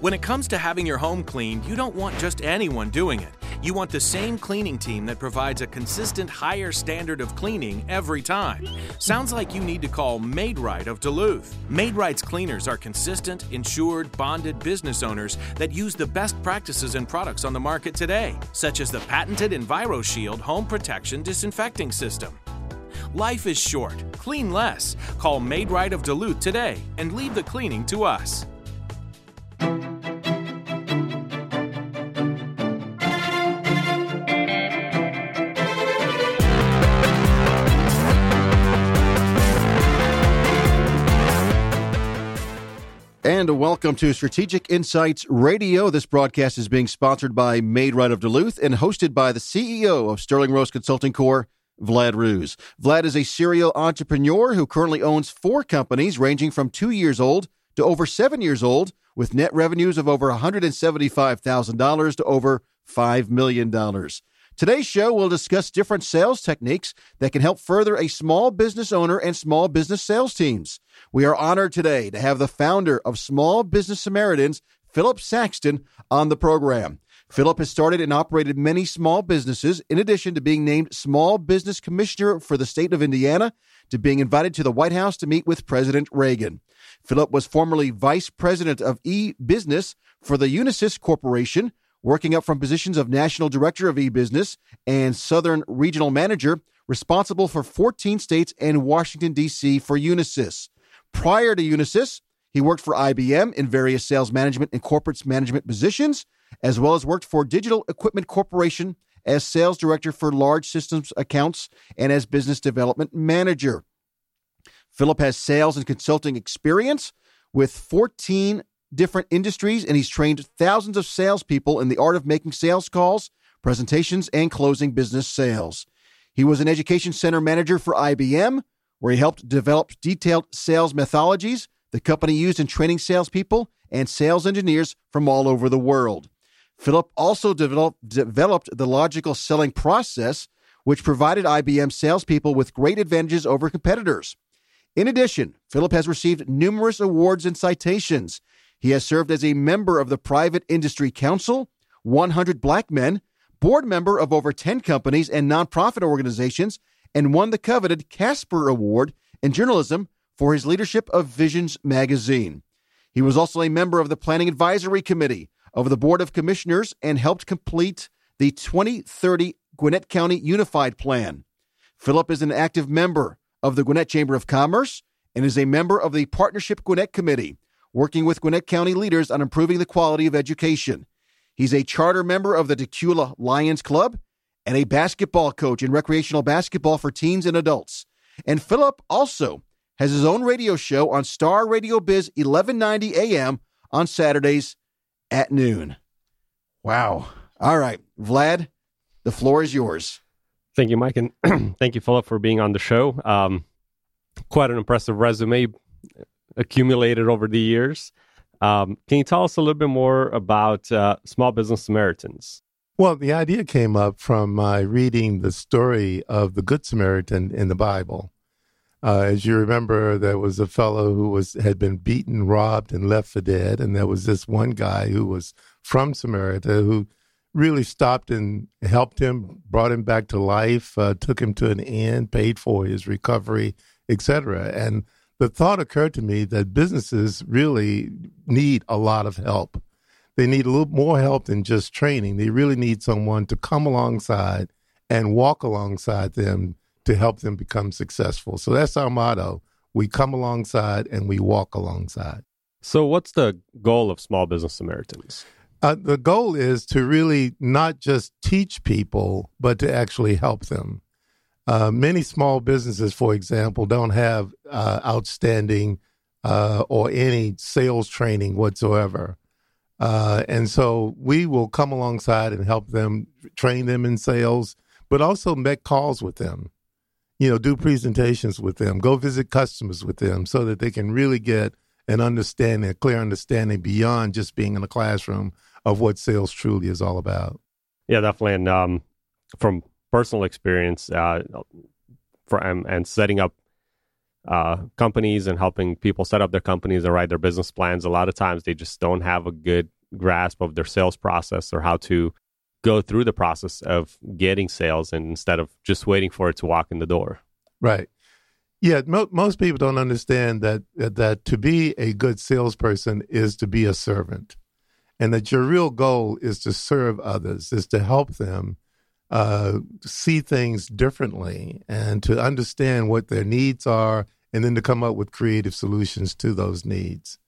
When it comes to having your home cleaned, you don't want just anyone doing it. You want the same cleaning team that provides a consistent higher standard of cleaning every time. Sounds like you need to call Maid-Rite of Duluth. Maid-Rite's cleaners are consistent, insured, bonded business owners that use the best practices and products on the market today, such as the patented EnviroShield home protection disinfecting system. Life is short. Clean less. Call Maid-Rite of Duluth today and leave the cleaning to us. And welcome to Strategic Insights Radio. This broadcast is being sponsored by Maid-Rite of Duluth and hosted by the CEO of Sterling Rose Consulting Corp, Vlad Ruse. Vlad is a serial entrepreneur who currently owns four companies ranging from two years old to over seven years old with net revenues of over $175,000 to over $5 million. Today's show will discuss different sales techniques that can help further a small business owner and small business sales teams. We are honored today to have the founder of Small Business Samaritans, Philip Saxton, on the program. Philip has started and operated many small businesses, in addition to being named Small Business Commissioner for the state of Indiana, to being invited to the White House to meet with President Reagan. Philip was formerly Vice President of e Business for the Unisys Corporation, working up from positions of National Director of e-Business and Southern Regional Manager, responsible for 14 states and Washington, D.C. for Unisys. Prior to Unisys, he worked for IBM in various sales management and corporate management positions, as well as worked for Digital Equipment Corporation as sales director for large systems accounts and as business development manager. Philip has sales and consulting experience with 14 different industries, and he's trained thousands of salespeople in the art of making sales calls, presentations, and closing business sales. He was an education center manager for IBM, where he helped develop detailed sales methodologies the company used in training salespeople and sales engineers from all over the world. Philip also developed, developed the logical selling process, which provided IBM salespeople with great advantages over competitors. In addition, Philip has received numerous awards and citations, he has served as a member of the Private Industry Council, 100 Black Men, board member of over 10 companies and nonprofit organizations, and won the coveted Casper Award in journalism for his leadership of Visions magazine. He was also a member of the Planning Advisory Committee of the Board of Commissioners and helped complete the 2030 Gwinnett County Unified Plan. Philip is an active member of the Gwinnett Chamber of Commerce and is a member of the Partnership Gwinnett Committee, working with Gwinnett County leaders on improving the quality of education. He's a charter member of the Dacula Lions Club and a basketball coach in recreational basketball for teens and adults. And Philip also has his own radio show on Star Radio Biz 1190 AM on Saturdays at noon. Wow. All right, Vlad, the floor is yours. Thank you, Mike, and thank you, Philip, for being on the show. Um, quite an impressive resume accumulated over the years. Um, can you tell us a little bit more about uh, Small Business Samaritans? Well, the idea came up from my reading the story of the Good Samaritan in the Bible. Uh, as you remember, there was a fellow who was had been beaten, robbed, and left for dead, and there was this one guy who was from Samaria who really stopped and helped him, brought him back to life, uh, took him to an inn, paid for his recovery, etc. And the thought occurred to me that businesses really need a lot of help. They need a little more help than just training. They really need someone to come alongside and walk alongside them to help them become successful. So that's our motto. We come alongside and we walk alongside. So, what's the goal of Small Business Samaritans? Uh, the goal is to really not just teach people, but to actually help them. Uh, many small businesses, for example, don't have uh, outstanding uh, or any sales training whatsoever. Uh, and so we will come alongside and help them train them in sales, but also make calls with them, you know, do presentations with them, go visit customers with them so that they can really get an understanding, a clear understanding beyond just being in a classroom of what sales truly is all about. Yeah, definitely. And um, from personal experience uh, for and, setting up uh, companies and helping people set up their companies and write their business plans, a lot of times they just don't have a good grasp of their sales process or how to go through the process of getting sales and instead of just waiting for it to walk in the door. Right. Yeah, mo- most people don't understand that that to be a good salesperson is to be a servant, and that your real goal is to serve others, is to help them uh, see things differently, and to understand what their needs are, and then to come up with creative solutions to those needs.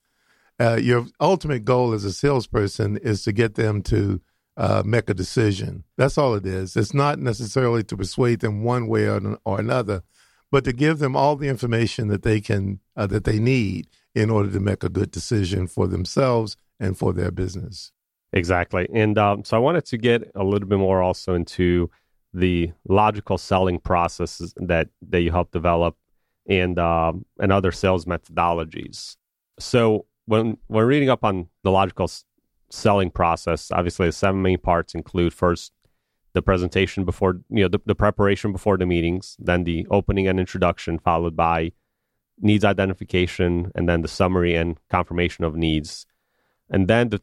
Uh, your ultimate goal as a salesperson is to get them to uh, make a decision. That's all it is. It's not necessarily to persuade them one way or, or another, but to give them all the information that they can uh, that they need in order to make a good decision for themselves and for their business. Exactly, and um, so I wanted to get a little bit more also into the logical selling processes that that you help develop and um, and other sales methodologies. So when when reading up on the logical s- selling process, obviously the seven main parts include first the presentation before you know the, the preparation before the meetings then the opening and introduction followed by needs identification and then the summary and confirmation of needs and then the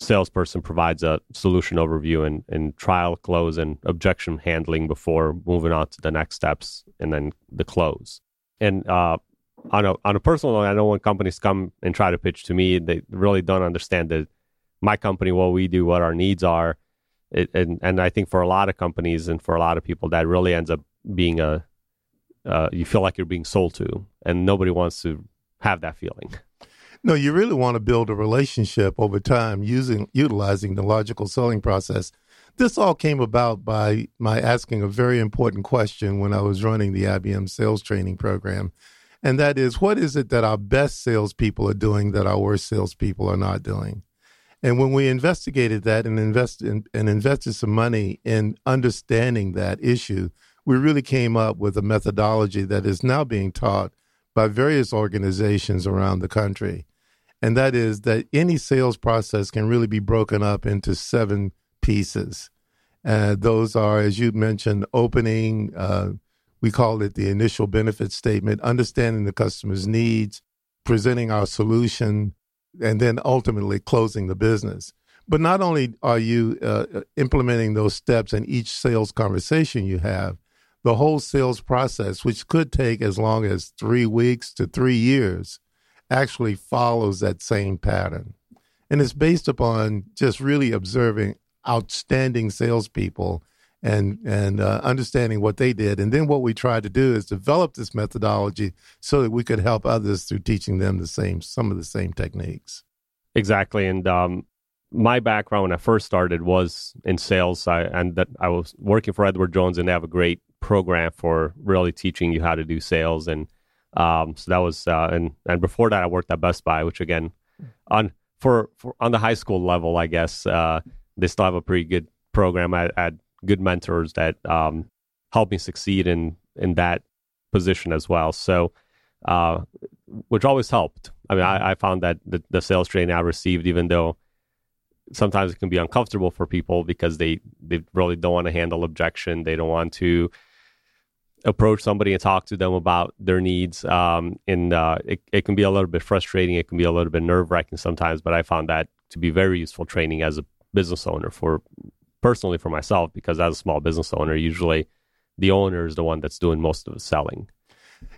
salesperson provides a solution overview and, and trial close and objection handling before moving on to the next steps and then the close and uh, on a on a personal note i know when companies come and try to pitch to me they really don't understand that my company what we do what our needs are it, and and I think for a lot of companies and for a lot of people, that really ends up being a uh, you feel like you're being sold to, and nobody wants to have that feeling. No, you really want to build a relationship over time using utilizing the logical selling process. This all came about by my asking a very important question when I was running the IBM sales training program. And that is, what is it that our best salespeople are doing that our worst salespeople are not doing? And when we investigated that and invest in, and invested some money in understanding that issue, we really came up with a methodology that is now being taught by various organizations around the country. And that is that any sales process can really be broken up into seven pieces. Uh, those are, as you mentioned, opening, uh, we call it the initial benefit statement, understanding the customer's needs, presenting our solution, and then ultimately closing the business. But not only are you uh, implementing those steps in each sales conversation you have, the whole sales process, which could take as long as three weeks to three years, actually follows that same pattern. And it's based upon just really observing outstanding salespeople and and uh, understanding what they did. And then what we tried to do is develop this methodology so that we could help others through teaching them the same some of the same techniques. Exactly, and um, my background when I first started was in sales, I, and that I was working for Edward Jones, and they have a great program for really teaching you how to do sales. And um, so that was, uh, and and before that, I worked at Best Buy, which again, on for, for on the high school level, I guess uh, they still have a pretty good program at, at good mentors that um, help me succeed in in that position as well. So, uh, which always helped. I mean, I, I found that the, the, sales training I received, even though sometimes it can be uncomfortable for people because they they really don't want to handle objection, they don't want to approach somebody and talk to them about their needs. Um, and uh, it, it can be a little bit frustrating. It can be a little bit nerve wracking sometimes, but I found that to be very useful training as a business owner for personally for myself because as a small business owner, usually the owner is the one that's doing most of the selling.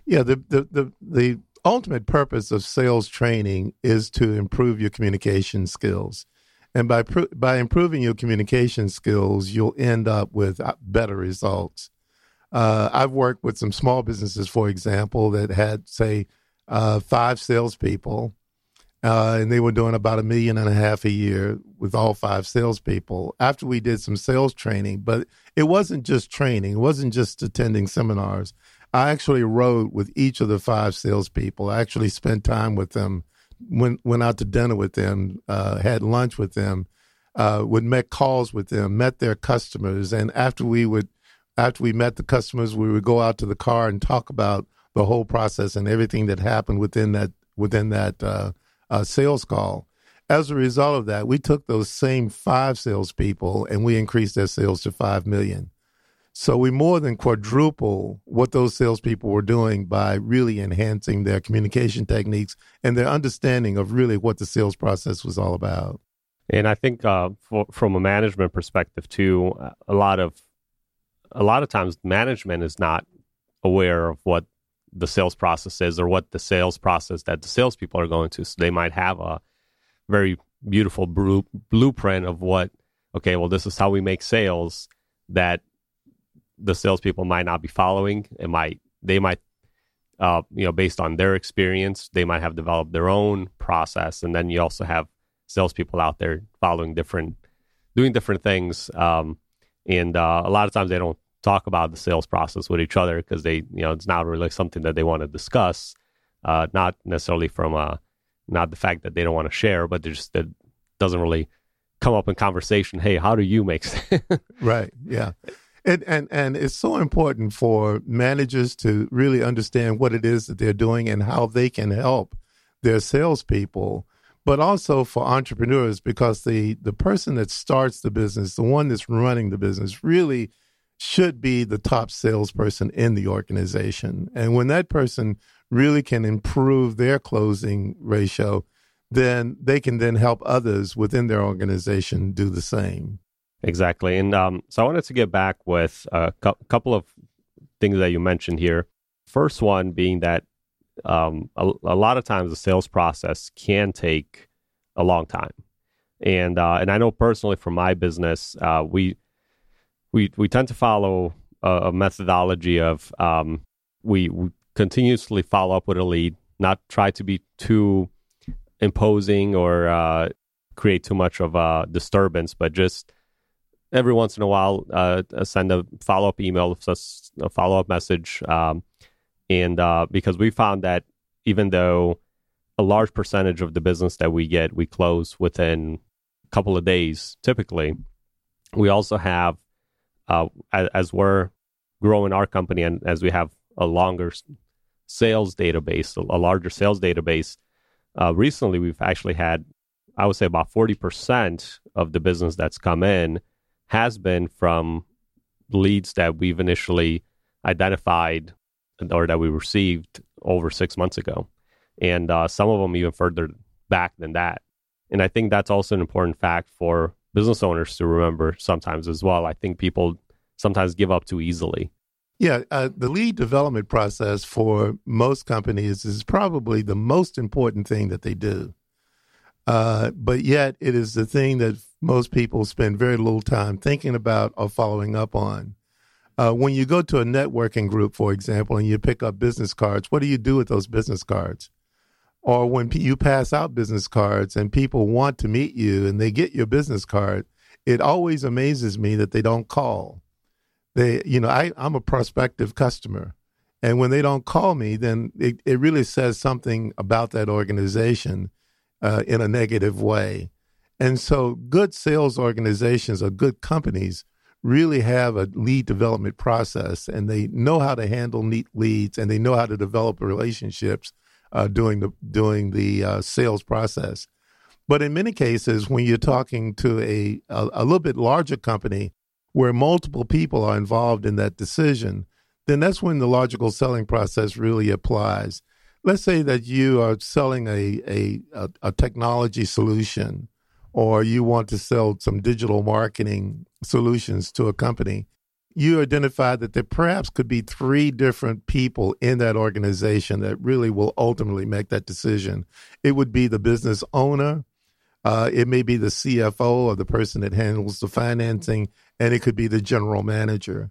Yeah, the the the, the ultimate purpose of sales training is to improve your communication skills. And by by improving your communication skills, you'll end up with uh, better results. Uh, I've worked with some small businesses, for example, that had say uh, five salespeople, uh, and they were doing about a million and a half a year with all five salespeople. After we did some sales training, but it wasn't just training; it wasn't just attending seminars. I actually rode with each of the five salespeople. I actually spent time with them, went went out to dinner with them, uh, had lunch with them, uh, would make calls with them, met their customers, and after we would after we met the customers, we would go out to the car and talk about the whole process and everything that happened within that within that uh, uh, sales call. As a result of that, we took those same five salespeople and we increased their sales to five million. So we more than quadruple what those salespeople were doing by really enhancing their communication techniques and their understanding of really what the sales process was all about. And I think uh, for, from a management perspective too, a lot of a lot of times management is not aware of what the sales process is or what the sales process that the salespeople are going to. So they might have a very beautiful blueprint of what, okay, well, this is how we make sales that the salespeople might not be following. It might, they might, uh, you know, based on their experience, they might have developed their own process. And then you also have salespeople out there following different, doing different things. Um, and uh, a lot of times they don't talk about the sales process with each other because they, you know, it's not really something that they want to discuss. Uh, not necessarily from a, not the fact that they don't want to share, but they just that doesn't really come up in conversation. Hey, how do you make? sense? right. Yeah. And, and and it's so important for managers to really understand what it is that they're doing and how they can help their salespeople, but also for entrepreneurs because the the person that starts the business, the one that's running the business, really should be the top salesperson in the organization. And when that person really can improve their closing ratio, then they can then help others within their organization do the same. Exactly. And um, so I wanted to get back with a cu- couple of things that you mentioned here. First one being that um, a, a, lot of times the sales process can take a long time. And uh, and I know personally from my business, uh, we we we tend to follow a, a methodology of um, we, we, continuously follow up with a lead, not try to be too imposing or uh, create too much of a disturbance, but just every once in a while uh, send a follow up email, a follow up message, um, and uh, because we found that even though a large percentage of the business that we get we close within a couple of days typically we also have uh, as, we're growing our company and as we have a longer sales database, a, larger sales database, uh, recently we've actually had, I would say, about 40% of the business that's come in has been from leads that we've initially identified or that we received over six months ago. And uh, some of them even further back than that. And I think that's also an important fact for business owners to remember sometimes as well. I think people sometimes give up too easily. Yeah, uh, the lead development process for most companies is probably the most important thing that they do. Uh, but yet, it is the thing that most people spend very little time thinking about or following up on. Uh, when you go to a networking group, for example, and you pick up business cards, what do you do with those business cards? Or when you pass out business cards and people want to meet you and they get your business card, it always amazes me that they don't call. They you know I, i'm a prospective customer. And when they don't call me then it, it really says something about that organization uh, in a negative way. And so good sales organizations or good companies really have a lead development process and they know how to handle neat leads and they know how to develop relationships uh, during the during the uh, sales process but in many cases when you're talking to a, a, a little bit larger company where multiple people are involved in that decision, then that's when the logical selling process really applies. Let's say that you are selling a, a, a, a technology solution or you want to sell some digital marketing solutions to a company. You identify that there perhaps could be three different people in that organization that really will ultimately make that decision. It would be the business owner, uh, it may be the CFO or the person that handles the financing, and it could be the general manager.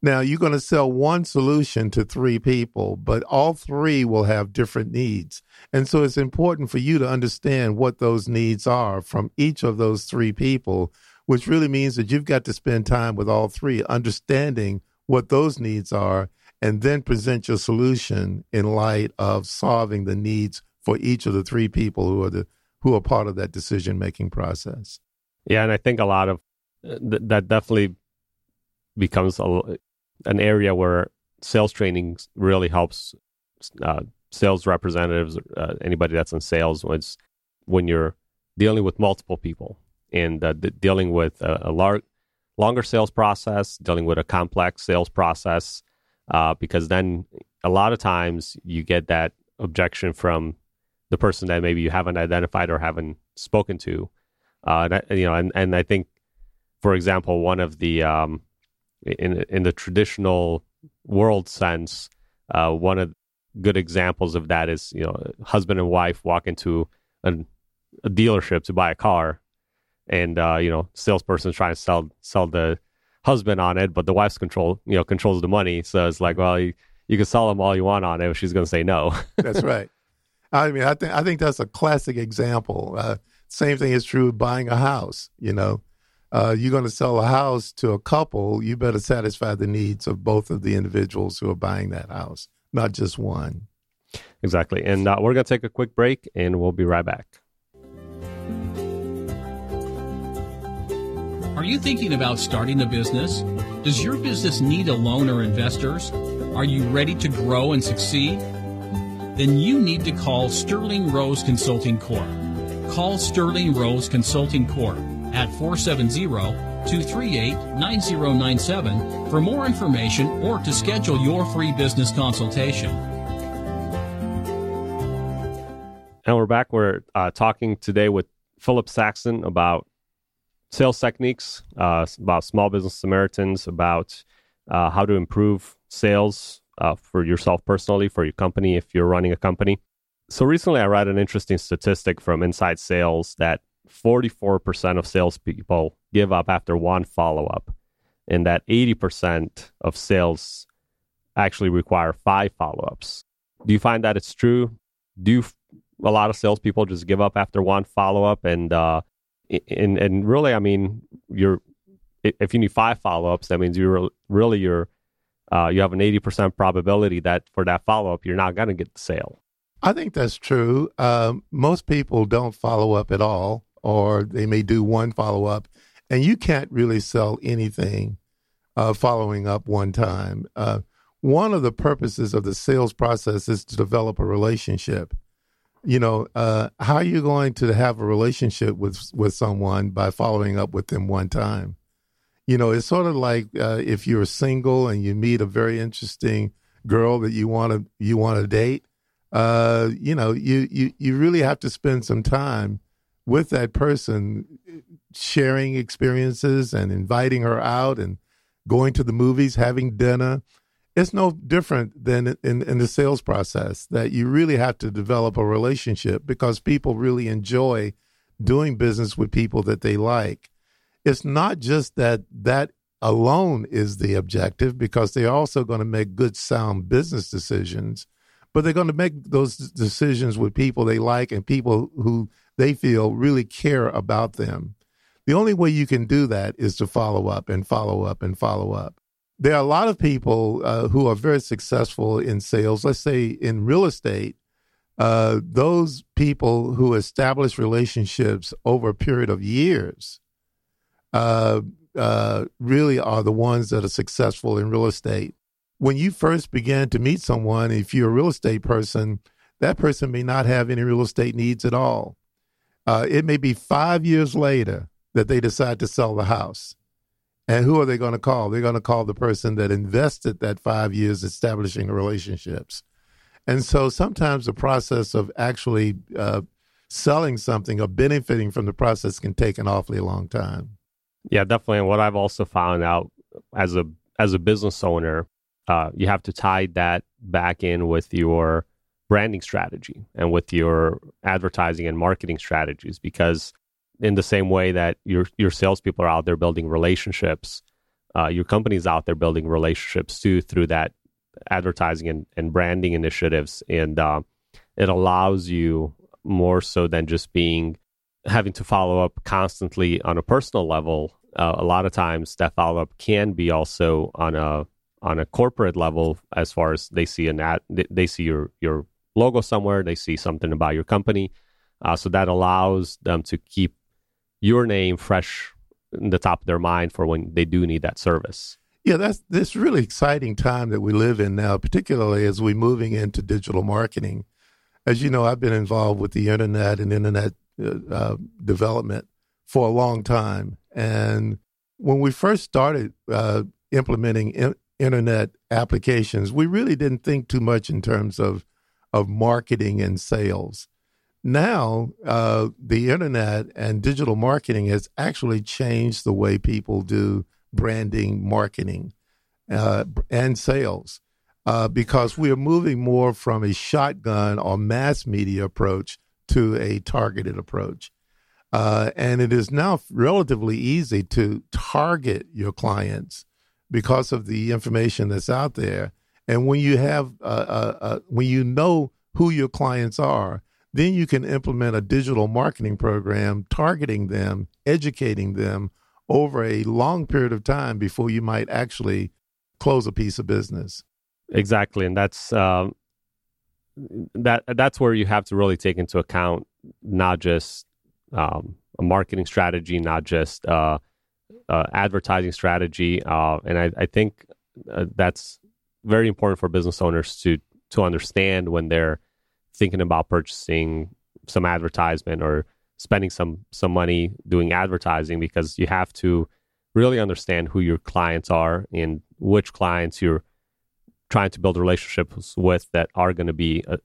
Now, you're going to sell one solution to three people, but all three will have different needs. And so it's important for you to understand what those needs are from each of those three people, which really means that you've got to spend time with all three, understanding what those needs are, and then present your solution in light of solving the needs for each of the three people who are the who are part of that decision making process. Yeah, and I think a lot of uh, th- that definitely becomes a, an area where sales training really helps uh, sales representatives, uh, anybody that's in sales, when, when you're dealing with multiple people and uh, dealing with a, a longer sales process, dealing with a complex sales process, uh, because then a lot of times you get that objection from the person that maybe you haven't identified or haven't spoken to. Uh, you know, and, and I think, for example, one of the um, in in the traditional world sense, uh, one of good examples of that is you know husband and wife walk into an, a dealership to buy a car, and uh, you know salesperson's trying to sell sell the husband on it, but the wife's control you know controls the money. So it's like, well, you, you can sell them all you want on it, but she's going to say no. that's right. I mean, I think I think that's a classic example. Uh, same thing is true buying a house. You know, uh, you're going to sell a house to a couple. You better satisfy the needs of both of the individuals who are buying that house, not just one. Exactly. And uh, we're going to take a quick break, and we'll be right back. Are you thinking about starting a business? Does your business need a loan or investors? Are you ready to grow and succeed? Then you need to call Sterling Rose Consulting Corp. Call Sterling Rose Consulting Corp at 470 238 9097 for more information or to schedule your free business consultation. And we're back. We're uh, talking today with Philip Saxton about sales techniques, uh, about small business Samaritans, about uh, how to improve sales uh, for yourself personally, for your company, if you're running a company. So recently, I read an interesting statistic from Inside Sales that 44% of salespeople give up after one follow up, and that 80% of sales actually require five follow ups. Do you find that it's true? Do you a lot of salespeople just give up after one follow up, and uh, and and really, I mean, you're if you need five follow ups, that means you're really you're uh, you have an eighty percent probability that for that follow up, you're not going to get the sale. I think that's true. Um, most people don't follow up at all, or they may do one follow up, and you can't really sell anything uh, following up one time. Uh, one of the purposes of the sales process is to develop a relationship you know, uh, how are you going to have a relationship with with someone by following up with them one time? You know, it's sort of like uh, if you're single and you meet a very interesting girl that you want to you want to date. Uh, you know, you, you you really have to spend some time with that person, sharing experiences and inviting her out and going to the movies, having dinner it's no different than in, in the sales process that you really have to develop a relationship because people really enjoy doing business with people that they like. It's not just that that alone is the objective because they're also going to make good, sound business decisions, but they're going to make those decisions with people they like and people who they feel really care about them. The only way you can do that is to follow up and follow up and follow up there are a lot of people uh, who are very successful in sales. Let's say in real estate, uh, those people who establish relationships over a period of years uh, uh, really are the ones that are successful in real estate. When you first begin to meet someone, if you're a real estate person, that person may not have any real estate needs at all. Uh, it may be five years later that they decide to sell the house and who are they going to call? They're going to call the person that invested that five years establishing relationships. And so sometimes the process of actually uh, selling something or benefiting from the process can take an awfully long time. Yeah, definitely. And what I've also found out as a as a business owner, uh, you have to tie that back in with your branding strategy and with your advertising and marketing strategies because in the same way that your your salespeople are out there building relationships, uh, your company's out there building relationships too through that advertising and, and branding initiatives, and uh, it allows you more so than just being having to follow up constantly on a personal level. Uh, a lot of times, that follow up can be also on a on a corporate level, as far as they see an ad, they see your your logo somewhere, they see something about your company. Uh, so that allows them to keep your name fresh in the top of their mind for when they do need that service. Yeah, that's this really exciting time that we live in now, particularly as we're moving into digital marketing. As you know, I've been involved with the internet and internet uh, uh, development for a long time, and when we first started uh, implementing in- internet applications, we really didn't think too much in terms of of marketing and sales. Now, uh, the internet and digital marketing has actually changed the way people do branding, marketing, uh, and sales. Uh, because we are moving more from a shotgun or mass media approach to a targeted approach. Uh, and it is now relatively easy to target your clients because of the information that's out there. And when you have, uh, uh, when you know who your clients are, then you can implement a digital marketing program targeting them, educating them over a long period of time before you might actually close a piece of business. Exactly, and that's um, that that's where you have to really take into account not just um, a marketing strategy, not just uh, uh, advertising strategy, uh, and I, I think uh, that's very important for business owners to to understand when they're thinking about purchasing some advertisement or spending some some money doing advertising because you have to really understand who your clients are and which clients you're trying to build relationships with that are going to be a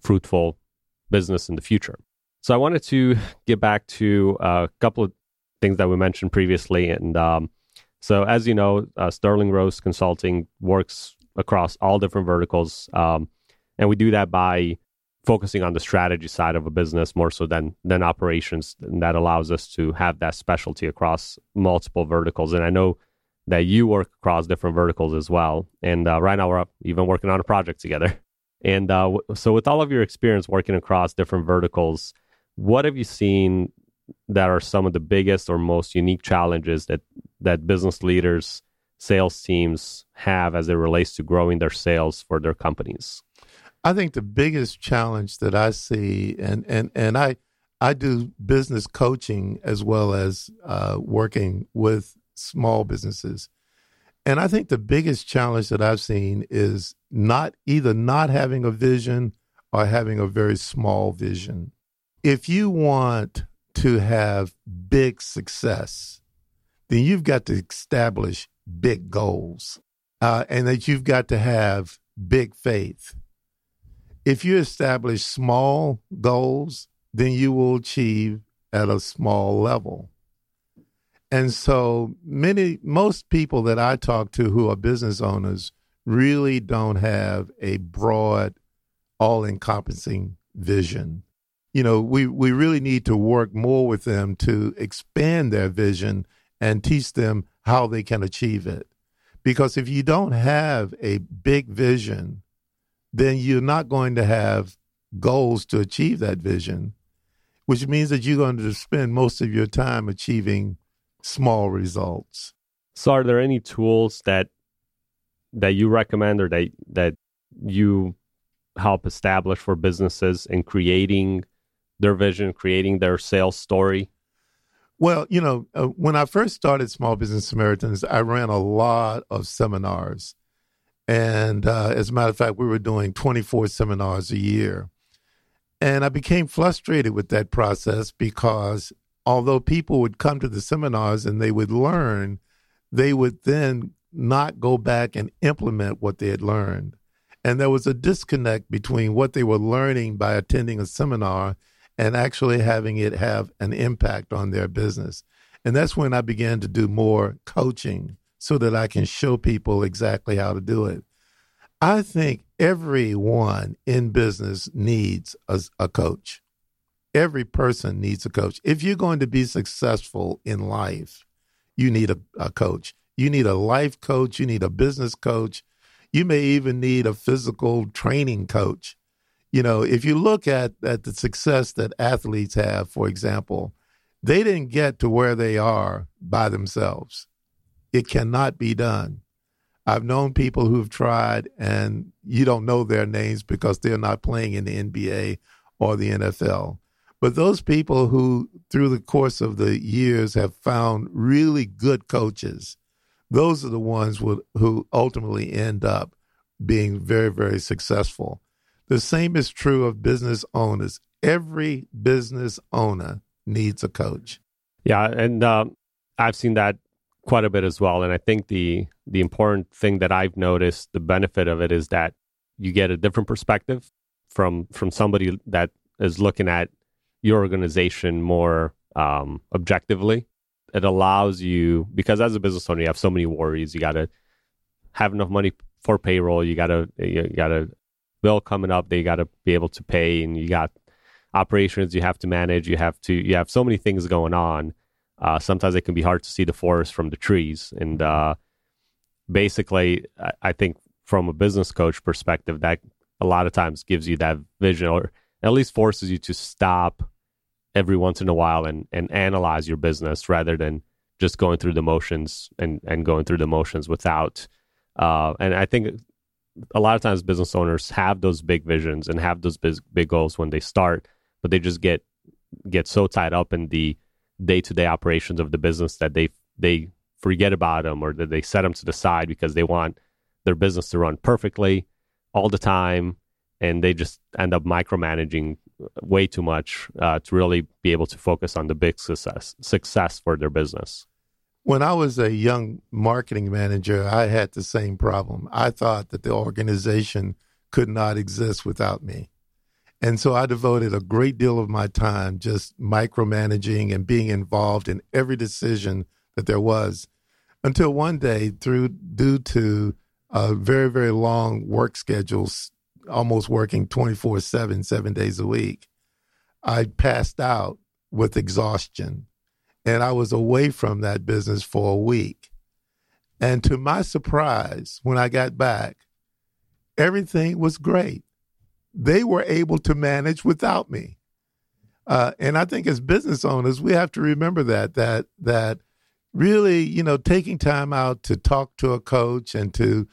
fruitful business in the future. So I wanted to get back to a couple of things that we mentioned previously. And um, so, as you know, uh, Sterling Rose Consulting works across all different verticals. Um, and we do that by focusing on the strategy side of a business more so than than operations and that allows us to have that specialty across multiple verticals. And i know that you work across different verticals as well. And uh, right now we're even working on a project together. And uh, w- so with all of your experience working across different verticals what have you seen that are some of the biggest or most unique challenges that that business leaders sales teams have as it relates to growing their sales for their companies I think the biggest challenge that I see, and and and I I do business coaching as well as uh, working with small businesses, and I think the biggest challenge that I've seen is not either not having a vision or having a very small vision. If you want to have big success, then you've got to establish big goals, uh, and that you've got to have big faith if you establish small goals, then you will achieve at a small level. And so many, most people that I talk to who are business owners really don't have a broad, all encompassing vision. You know, we, we really need to work more with them to expand their vision and teach them how they can achieve it. Because if you don't have a big vision, then you're not going to have goals to achieve that vision, which means that you're going to spend most of your time achieving small results. So, are there any tools that that you recommend or that that you help establish for businesses in creating their vision, creating their sales story? Well, you know, uh, when I first started Small Business Samaritans, I ran a lot of seminars and uh, as a matter of fact, we were doing 24 seminars a year. And I became frustrated with that process because although people would come to the seminars and they would learn, they would then not go back and implement what they had learned. And there was a disconnect between what they were learning by attending a seminar and actually having it have an impact on their business. And that's when I began to do more coaching so that I can show people exactly how to do it. I think everyone in business needs a, a, coach. Every person needs a coach. If you're going to be successful in life, you need a, a coach. You need a life coach. You need a business coach. You may even need a physical training coach. You know, if you look at, at the success that athletes have, for example, they didn't get to where they are by themselves. It cannot be done. I've known people who've tried and you don't know their names because they're not playing in the NBA or the NFL. But those people who, through the course of the years, have found really good coaches, those are the ones who, ultimately end up being very, very successful. The same is true of business owners. Every business owner needs a coach. Yeah, and uh, I've seen that quite a bit as well. And I think the the important thing that I've noticed, the benefit of it is that you get a different perspective from from somebody that is looking at your organization more um, objectively. It allows you because as a business owner, you have so many worries. You got to have enough money for payroll. You got to you got a bill coming up. They got to be able to pay, and you got operations you have to manage. You have to you have so many things going on. Uh, sometimes it can be hard to see the forest from the trees, and uh, basically, I, I think from a business coach perspective, that a lot of times gives you that vision, or at least forces you to stop every once in a while and and analyze your business rather than just going through the motions and and going through the motions without. Uh, and I think a lot of times business owners have those big visions and have those big, big goals when they start, but they just get get so tied up in the day to day operations of the business that they they forget about them or that they set them to the side because they want their business to run perfectly all the time, and they just end up micromanaging way too much uh, to really be able to focus on the big success success for their business. When I was a young marketing manager, I had the same problem. I thought that the organization could not exist without me. And so I devoted a great deal of my time just micromanaging and being involved in every decision that there was until one day through due to a very very long work schedules almost working 24/7 7 days a week I passed out with exhaustion and I was away from that business for a week. And to my surprise, when I got back, everything was great. They were able to manage without me. Uh, and I think as business owners, we have to remember that that that really, you know, taking time out to talk to a coach and to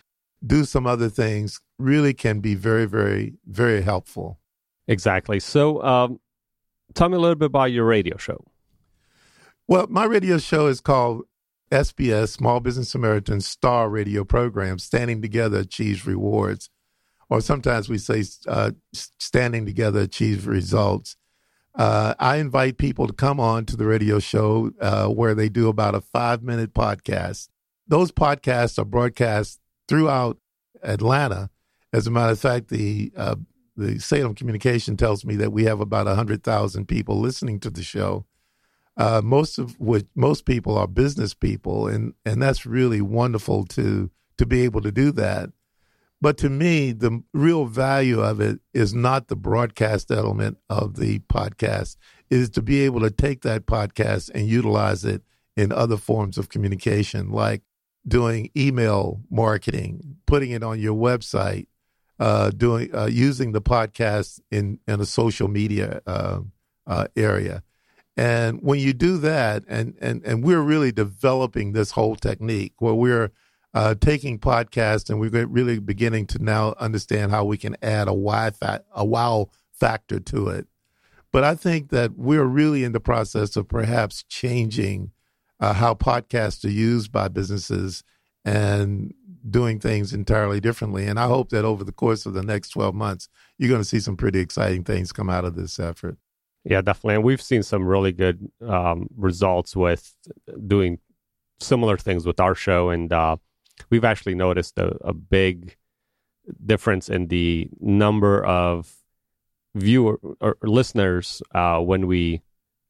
do some other things really can be very, very, very helpful. Exactly. So, um, tell me a little bit about your radio show. Well, my radio show is called SBS Small Business Samaritan Star Radio Program, Standing Together Achieves Rewards. Or sometimes we say uh, Standing Together Achieves Results. Uh, I invite people to come on to the radio show uh, where they do about a five minute podcast. Those podcasts are broadcast throughout Atlanta. As a matter of fact, the uh, the Salem Communication tells me that we have about hundred thousand people listening to the show uh, most of which most people are business people, and and that's really wonderful to to be able to do that. But to me, the real value of it is not the broadcast element of the podcast, is to be able to take that podcast and utilize it in other forms of communication, like doing email marketing, putting it on your website, uh, doing uh, using the podcast in in a social media uh, uh area. And when you do that, and and and we're really developing this whole technique where we're uh, taking podcasts and we're really beginning to now understand how we can add a wow, fa- a wow factor to it. But I think that we're really in the process of perhaps changing uh, how podcasts are used by businesses and doing things entirely differently. And I hope that over the course of the next 12 months, you're going to see some pretty exciting things come out of this effort. Yeah, definitely. And we've seen some really good um, results with doing similar things with our show. And uh, we've actually noticed a, a, big difference in the number of viewer or listeners uh, when we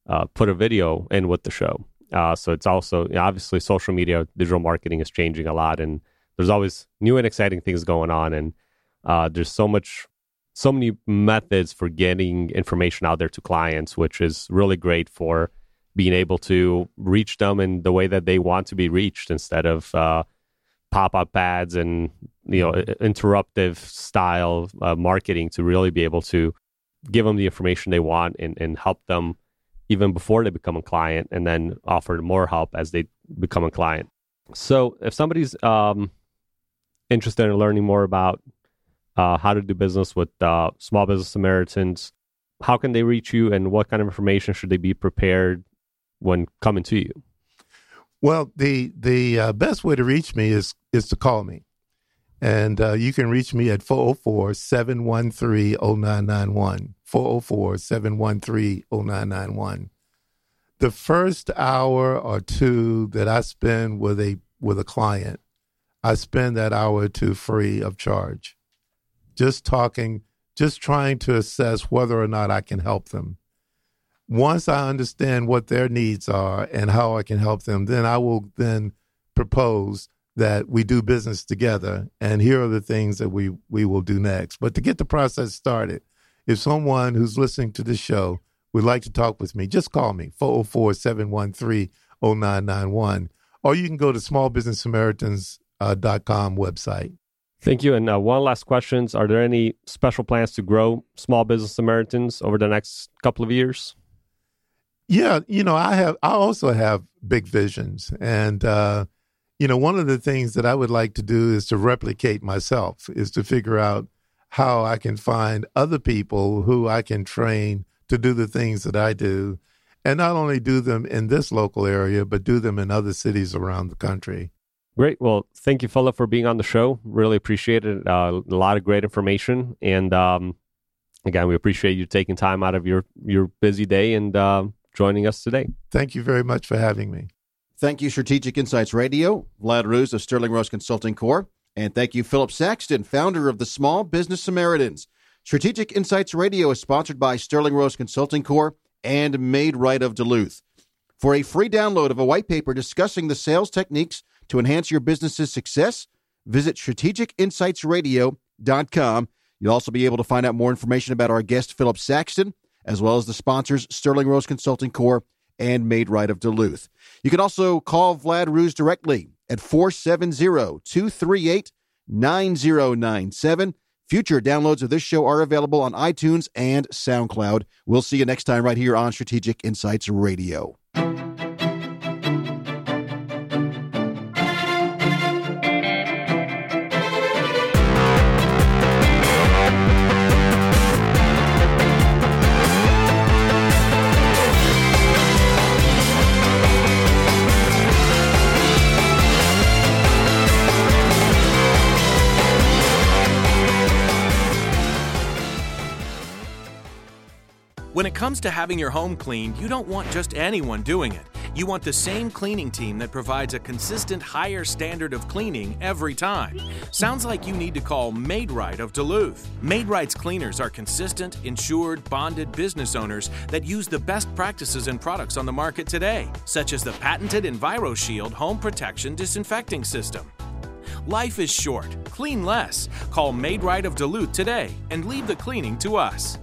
uh, put a video in with the show. Uh, so it's also obviously social media, digital marketing is changing a lot, and there's always new and exciting things going on. And uh, there's so much so many methods for getting information out there to clients, which is really great for being able to reach them in the way that they want to be reached instead of uh, pop-up ads and you know interruptive style uh, marketing to really be able to give them the information they want and, and help them even before they become a client and then offer more help as they become a client so if somebody's um, interested in learning more about uh, how to do business with uh, small business Samaritans. How can they reach you, and what kind of information should they be prepared when coming to you? Well, the the uh, best way to reach me is is to call me. And uh, you can reach me at 404 713 0991. 404 713 0991. the first hour or two that I spend with a with a client, I spend that hour or two free of charge, just talking, just trying to assess whether or not I can help them. Once I understand what their needs are and how I can help them, then I will then propose that we do business together and here are the things that we we will do next. But to get the process started, if someone who's listening to this show would like to talk with me, just call me 404-713-0991 or you can go to smallbusinesssamaritans.com website. Thank you. And uh, one last question: Are there any special plans to grow Small Business Samaritans over the next couple of years? Yeah, you know, I have. I also have big visions, and uh, you know, one of the things that I would like to do is to replicate myself, is to figure out how I can find other people who I can train to do the things that I do, and not only do them in this local area, but do them in other cities around the country. Great. Well, thank you, Philip, for being on the show. Really appreciate it. Uh, a lot of great information, and um, again, we appreciate you taking time out of your your busy day and uh, joining us today. Thank you very much for having me. Thank you, Strategic Insights Radio, Vlad Ruse of Sterling Rose Consulting Corp., and thank you, Philip Saxton, founder of the Small Business Samaritans. Strategic Insights Radio is sponsored by Sterling Rose Consulting Corp. and Maid-Rite of Duluth. For a free download of a white paper discussing the sales techniques to enhance your business's success, visit strategicinsightsradio.com. You'll also be able to find out more information about our guest, Philip Saxton, as well as the sponsors, Sterling Rose Consulting Corp and Maid-Rite of Duluth. You can also call Vlad Ruse directly at 470 238 9097. Future downloads of this show are available on iTunes and SoundCloud. We'll see you next time right here on Strategic Insights Radio. Comes to having your home cleaned, you don't want just anyone doing it. You want the same cleaning team that provides a consistent higher standard of cleaning every time. Sounds like you need to call Maid-Rite of Duluth. Maid-Rite's cleaners are consistent, insured, bonded business owners that use the best practices and products on the market today, such as the patented EnviroShield home protection disinfecting system. Life is short. Clean less. Call Maid-Rite of Duluth today and leave the cleaning to us.